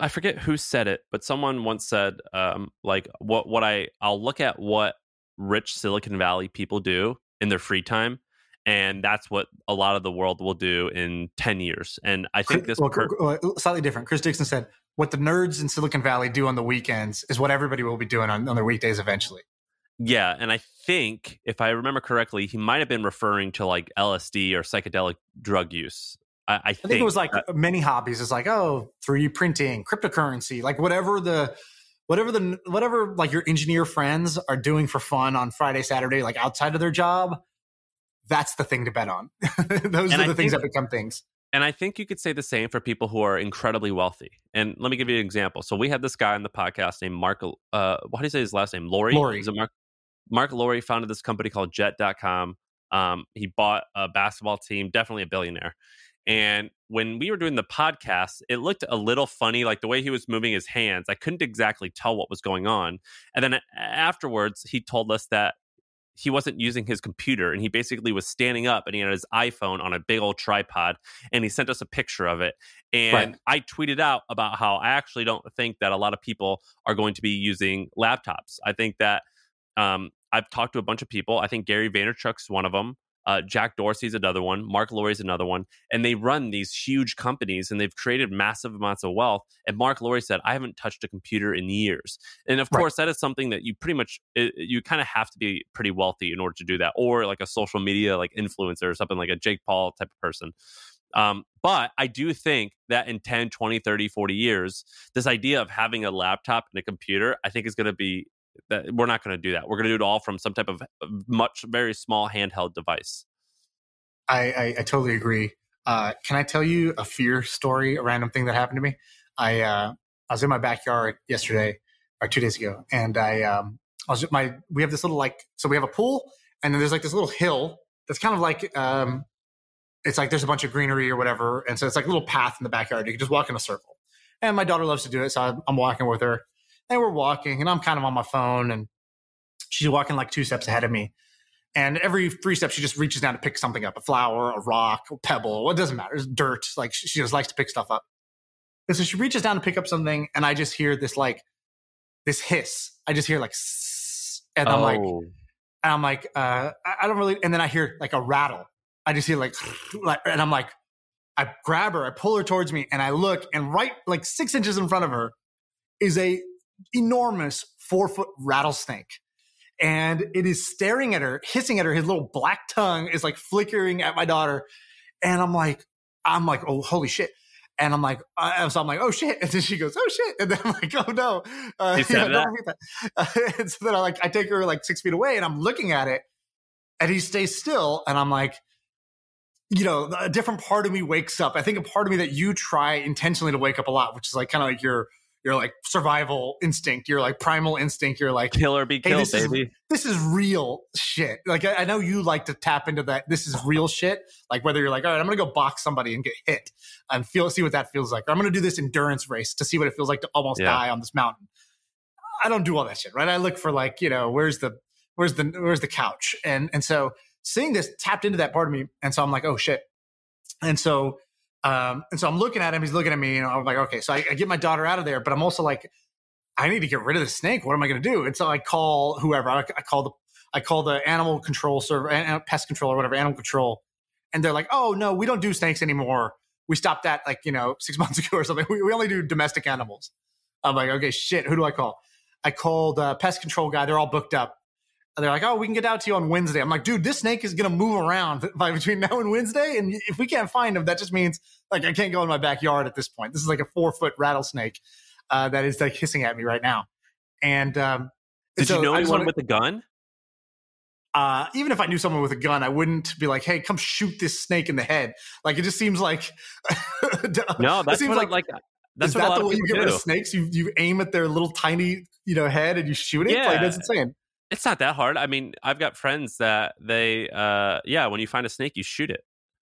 i forget who said it but someone once said um like what what i i'll look at what rich silicon valley people do in their free time and that's what a lot of the world will do in 10 years and i think this well, per- uh, slightly different. Chris dixon said what the nerds in silicon valley do on the weekends is what everybody will be doing on, on their weekdays eventually. Yeah and i think if i remember correctly he might have been referring to like lsd or psychedelic drug use. I, I, think, I think, it was like that, many hobbies. It's like oh 3d printing cryptocurrency like whatever the whatever the whatever like your engineer friends are doing for fun on friday saturday like outside of their job that's the thing to bet on. Those and are the I things that become things. And I think you could say the same for people who are incredibly wealthy. And let me give you an example. So we had this guy on the podcast named Mark. Uh, what do you say his last name? Lore. Lore. Mark? Marc Lore founded this company called Jet.com. Um, he bought a basketball team. Definitely a billionaire. And when we were doing the podcast, it looked a little funny, like the way he was moving his hands. I couldn't exactly tell what was going on. And then afterwards, he told us that he wasn't using his computer and he basically was standing up and he had his iPhone on a big old tripod and he sent us a picture of it. And Right. I tweeted out about how I actually don't think that a lot of people are going to be using laptops. I think that um, I've talked to a bunch of people. I think Gary Vaynerchuk's one of them. Uh, Jack Dorsey's another one. Marc Lore's another one. And they run these huge companies and they've created massive amounts of wealth. And Marc Lore said, I haven't touched a computer in years. And of Right. course, that is something that you pretty much, you kind of have to be pretty wealthy in order to do that, or like a social media like influencer or something like a Jake Paul type of person. Um, but I do think that in 10, 20, 30, 40 years, this idea of having a laptop and a computer, I think is going to be that we're not going to do that. We're going to do it all from some type of uh, much, very small handheld device. I, I, I totally agree. Uh, can I tell you a fear story, a random thing that happened to me? I uh, I was in my backyard yesterday or two days ago, and I um I was my we have this little like so we have a pool, and then there's like this little hill that's kind of like um it's like there's a bunch of greenery or whatever, and so it's like a little path in the backyard. You can just walk in a circle, and my daughter loves to do it, so I'm, I'm walking with her, and we're walking, and I'm kind of on my phone, and she's walking like two steps ahead of me. And every three steps, she just reaches down to pick something up a flower, a rock, a pebble. It doesn't matter. It's dirt. Like she just likes to pick stuff up. And so she reaches down to pick up something, and I just hear this like, this hiss. I just hear like, "Sss," and I'm like, Oh. and I'm like, uh, I I don't really. And then I hear like a rattle. I just hear like, like, and I'm like, I grab her, I pull her towards me, and I look, and right like six inches in front of her is a enormous four foot rattlesnake. And it is staring at her, hissing at her. His little black tongue is like flickering at my daughter. And I'm like, I'm like, oh, holy shit. And I'm like, uh, so I'm like, oh shit. And then she goes, oh shit. And then I'm like, oh no. Uh, He said don't that. and so then I like, I take her like six feet away and I'm looking at it and he stays still. And I'm like, you know, a different part of me wakes up. I think a part of me that you try intentionally to wake up a lot, which is like kind of like your, your like survival instinct, your like primal instinct. You're like, kill or be Hey, killed, this is- this is real shit. Like I, I know you like to tap into that. This is real shit. Like whether you're like, all right, I'm gonna go box somebody and get hit and feel see what that feels like. Or I'm gonna do this endurance race to see what it feels like to almost Yeah. die on this mountain. I don't do all that shit, right? I look for like, you know, where's the where's the where's the couch? And and so seeing this tapped into that part of me. And so I'm like, oh shit. And so um and so I'm looking at him, he's looking at me, and I'm like, okay, so I, I get my daughter out of there, but I'm also like, I need to get rid of the snake. What am I going to do? And so I call whoever. I, I call the I call the animal control server, pest control or whatever, animal control, and they're like, "Oh no, we don't do snakes anymore. We stopped that like you know six months ago or something. We, we only do domestic animals." I'm like, "Okay, shit. Who do I call?" I called the pest control guy. They're all booked up. And they're like, "Oh, we can get out to you on Wednesday." I'm like, "Dude, this snake is going to move around by between now and Wednesday, and if we can't find him, that just means like I can't go in my backyard at this point. This is like a four foot rattlesnake." uh, that is like hissing at me right now. And um, Did so you know anyone with a gun? uh, even if I knew someone with a gun, I wouldn't be like, "Hey, come shoot this snake in the head." Like it just seems like No, it that's seems like, like that's is what a that lot the way you get rid do. of snakes? You you aim at their little tiny you know head and you shoot it. Like Yeah. that's insane. It's not that hard. I mean, I've got friends that they, uh, yeah, when you find a snake, you shoot it.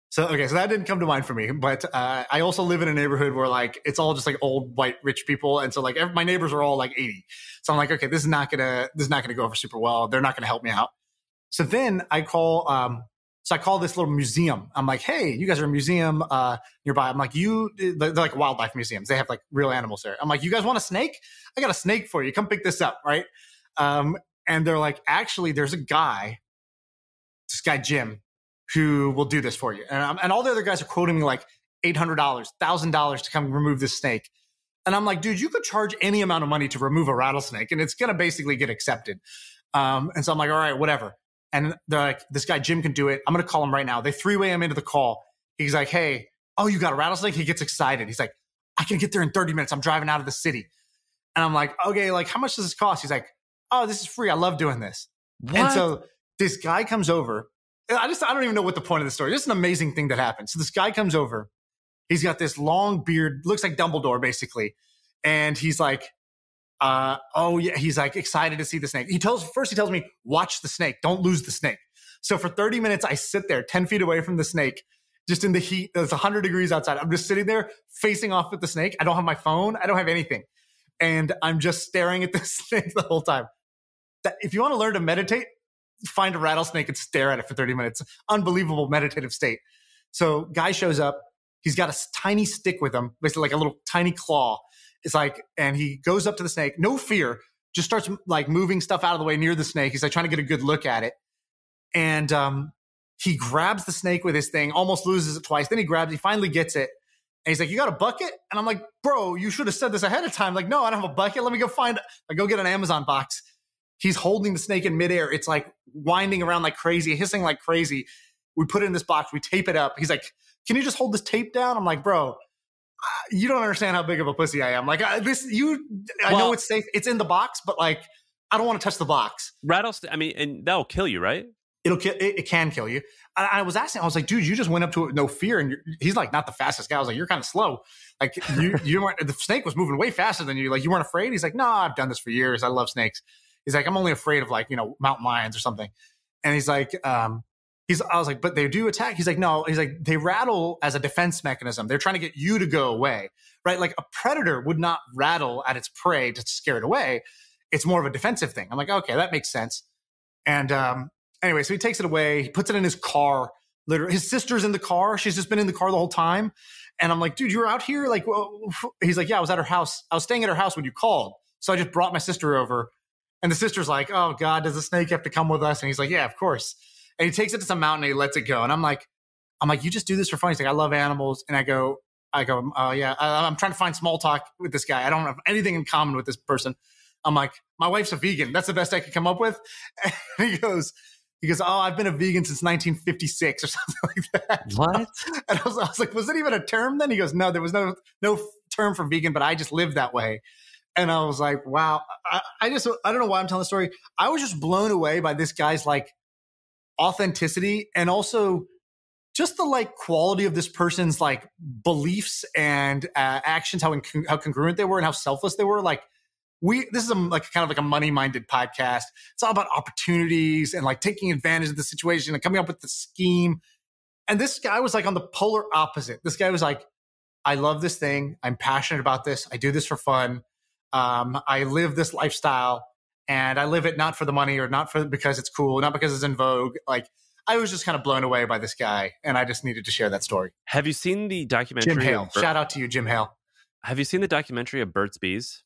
So okay, so that didn't come to mind for me. But uh, I also live in a neighborhood where like it's all just like old white rich people, and so like every, my neighbors are all like eighty. So I'm like, okay, this is not gonna this is not gonna go over super well. They're not gonna help me out. So then I call, um, so I call this little museum. I'm like, hey, you guys are a museum uh, nearby. I'm like, you they're like wildlife museums. They have like real animals there. I'm like, you guys want a snake? I got a snake for you. Come pick this up, right? Um, and they're like, actually, there's a guy, this guy Jim, who will do this for you. And, I'm, and all the other guys are quoting me like $800, $1,000 to come remove this snake. And I'm like, dude, you could charge any amount of money to remove a rattlesnake and it's going to basically get accepted. Um, and so I'm like, all right, whatever. And they're like, this guy, Jim, can do it. I'm going to call him right now. They three way him into the call. He's like, hey, oh, you got a rattlesnake? He gets excited. He's like, I can get there in 30 minutes. I'm driving out of the city. And I'm like, okay, like, how much does this cost? He's like, oh, this is free. I love doing this. And so this guy comes over. I just I don't even know what the point of the story. This is an amazing thing that happened. So this guy comes over He's got this long beard, looks like Dumbledore basically, and he's like, uh, "Oh yeah," he's like excited to see the snake. He tells first he tells me, "Watch the snake, don't lose the snake." So for 30 minutes, I sit there 10 feet away from the snake, just in the heat. It's 100 degrees outside. I'm just sitting there facing off with the snake. I don't have my phone. I don't have anything. And I'm just staring at the snake the whole time. That, if you want to learn to meditate, find a rattlesnake and stare at it for 30 minutes. Unbelievable meditative state. So guy shows up. He's got a tiny stick with him, basically like a little tiny claw. It's like, and he goes up to the snake, no fear, just starts like moving stuff out of the way near the snake. He's like trying to get a good look at it and um, he grabs the snake with his thing, almost loses it twice. Then he grabs, he finally gets it. And he's like, You got a bucket? And I'm like, Bro, you should have said this ahead of time. Like, no, I don't have a bucket. Let me go find, I go get an Amazon box. He's holding the snake in midair. It's like winding around like crazy, hissing like crazy. We put it in this box, we tape it up. He's like, Can you just hold this tape down? I'm like, Bro, you don't understand how big of a pussy I am. Like, this, you, I well, know it's safe. It's in the box, but like, I don't want to touch the box. Rattlesnake, I mean, and that'll kill you, right? it'll kill, it, it, can kill you. I, I, was asking, I was like, dude, you just went up to it with no fear. And he's like, not the fastest guy. I was like, you're kind of slow. Like you, you weren't, the snake was moving way faster than you. Like you weren't afraid. He's like, no, I've done this for years. I love snakes. He's like, I'm only afraid of like, you know, mountain lions or something. And he's like, um, he's, I was like, but they do attack. He's like, no, he's like, they rattle as a defense mechanism. They're trying to get you to go away, right? Like a predator would not rattle at its prey to scare it away. It's more of a defensive thing. I'm like, okay, that makes sense. And, um, anyway, so he takes it away. He puts it in his car. Literally, his sister's in the car. She's just been in the car the whole time. And I'm like, dude, you're out here? Like, well, he's like, yeah, I was at her house. I was staying at her house when you called. So I just brought my sister over. And the sister's like, oh God, does the snake have to come with us? And he's like, yeah, of course. And he takes it to some mountain and he lets it go. And I'm like, I'm like, you just do this for fun. He's like, I love animals. And I go, I go, oh yeah, I, I'm trying to find small talk with this guy. I don't have anything in common with this person. I'm like, my wife's a vegan. That's the best I could come up with. And he goes, he goes, "Oh, I've been a vegan since 1956 or something like that." What? And I was, I was like, "Was it even a term then?" He goes, "No, there was no no term for vegan, but I just lived that way." And I was like, "Wow!" I, I just I don't know why I'm telling the story. I was just blown away by this guy's like authenticity and also just the like quality of this person's like beliefs and uh, actions, how incong- how congruent they were and how selfless they were. Like we this is a, like kind of like a money minded podcast. It's all about opportunities and like taking advantage of the situation and coming up with the scheme. And this guy was like on the polar opposite. This guy was like, I love this thing. I'm passionate about this. I do this for fun. Um, I live this lifestyle and I live it not for the money or not for because it's cool, not because it's in vogue. Like I was just kind of blown away by this guy, and I just needed to share that story. Have you seen the documentary? Jim Hale. Shout out to you, Jim Hale. Have you seen the documentary of Burt's Bees?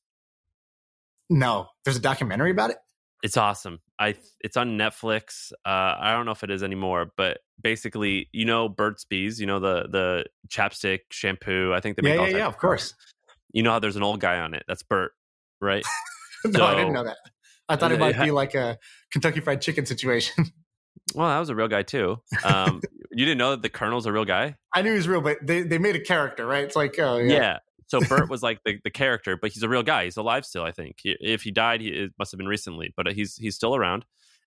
No, there's a documentary about it. It's awesome. I it's on Netflix. Uh, I don't know if it is anymore, but basically, you know, Burt's Bees. You know the the chapstick shampoo. I think they make yeah, yeah, yeah, of course. You know how there's an old guy on it. That's Burt, right? no, so, I didn't know that. I thought it might be like a Kentucky Fried Chicken situation. Well, that was a real guy too. Um, you didn't know that the Colonel's a real guy? I knew he was real, but they, they made a character, right? It's like, oh yeah. yeah. So Burt was like the, the character, but he's a real guy. He's alive still, I think. If he died, he, it must have been recently, but he's he's still around.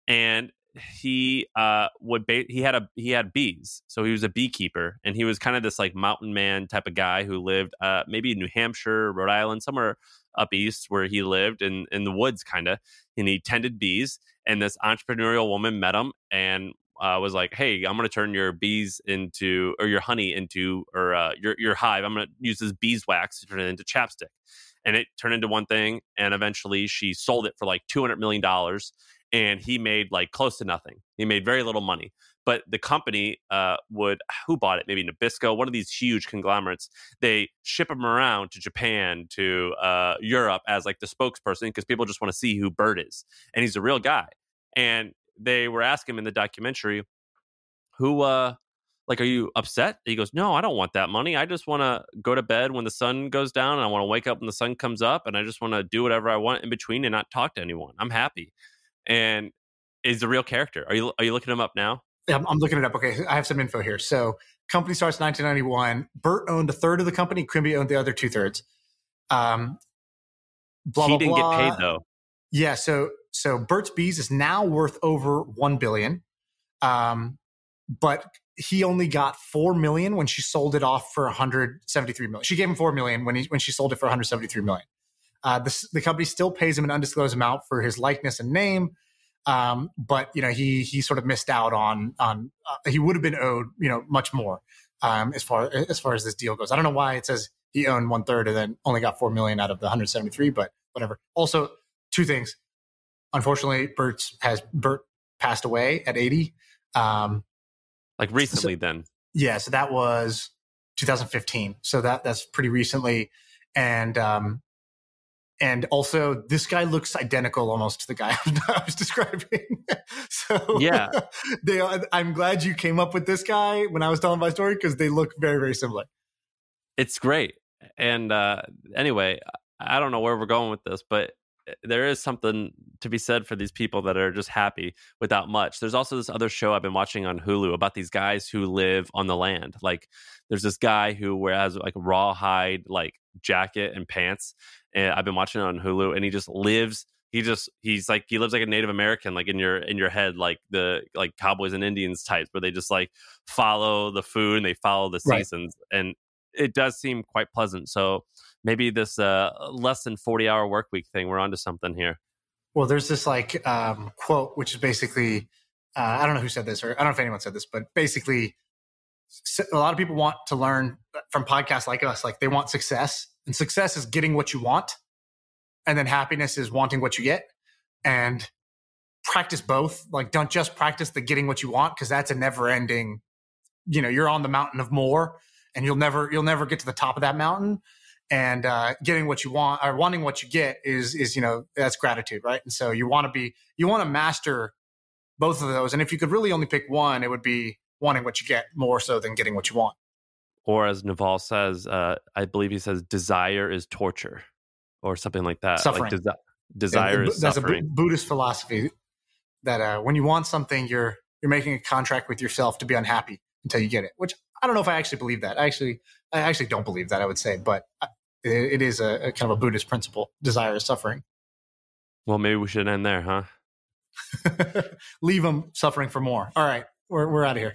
And he uh would ba- he had a he had bees so he was a beekeeper and he was kind of this like mountain man type of guy who lived uh maybe in new hampshire rhode island somewhere up east where he lived in in the woods kind of and he tended bees and this entrepreneurial woman met him and uh, was like, "Hey, I'm going to turn your bees into or your honey into or uh, your your hive. I'm going to use this beeswax to turn it into chapstick." And it turned into one thing, and eventually she sold it for like 200 million dollars, and he made like close to nothing. He made very little money. But the company uh, would who bought it? Maybe Nabisco, one of these huge conglomerates. They ship him around to Japan, to uh, Europe as like the spokesperson because people just want to see who Burt is, and he's a real guy. And they were asking him in the documentary, who, uh, like, are you upset? He goes, no, I don't want that money. I just want to go to bed when the sun goes down, and I want to wake up when the sun comes up, and I just want to do whatever I want in between and not talk to anyone. I'm happy. And is a real character. Are you are you looking him up now? Yeah, I'm, I'm looking it up. Okay, I have some info here. So, company starts 1991. Burt owned a third of the company. Quimby owned the other two thirds. Um, blah, he blah, didn't blah. get paid though. Yeah, so so Burt's Bees is now worth over one billion, um, but he only got four million when she sold it off for 173 million. She gave him four million when he when she sold it for 173 million. Uh, the, the company still pays him an undisclosed amount for his likeness and name, um, but you know he he sort of missed out on on uh, he would have been owed you know much more um, as far as far as this deal goes. I don't know why it says he owned one third and then only got four million out of the 173, but whatever. Also, two things. Unfortunately, Burt's has Burt passed away at 80. Um, like recently, so, then. Yeah, so that was 2015. So that that's pretty recently, and um, and also this guy looks identical almost to the guy I was describing. so yeah, they. I'm glad you came up with this guy when I was telling my story because they look very very similar. It's great, and uh, anyway, I don't know where we're going with this, but there is something to be said for these people that are just happy without much. There's also this other show I've been watching on Hulu about these guys who live on the land. Like there's this guy who wears like rawhide like jacket and pants. And I've been watching it on Hulu and he just lives he just he's like he lives like a Native American, like in your in your head, like the like cowboys and Indians types, where they just like follow the food and they follow the seasons, right. and it does seem quite pleasant. So maybe this uh, less than 40 hour work week thing we're onto something here well there's this like um, quote which is basically uh, i don't know who said this or i don't know if anyone said this but basically a lot of people want to learn from podcasts like us like they want success and success is getting what you want and then happiness is wanting what you get and practice both like don't just practice the getting what you want because that's a never ending you know you're on the mountain of more and you'll never you'll never get to the top of that mountain and uh, getting what you want or wanting what you get is is you know that's gratitude right? And so you want to be you want to master both of those and if you could really only pick one it would be wanting what you get more so than getting what you want or as naval says uh, i believe he says desire is torture or something like that suffering. like desi- desire is that's suffering. a buddhist philosophy that uh, when you want something you're you're making a contract with yourself to be unhappy until you get it which I don't know if I actually believe that. I actually, I actually don't believe that. I would say, but it, it is a, a kind of a Buddhist principle: desire is suffering. Well, maybe we should end there, huh? Leave them suffering for more. All right, we're we're out of here.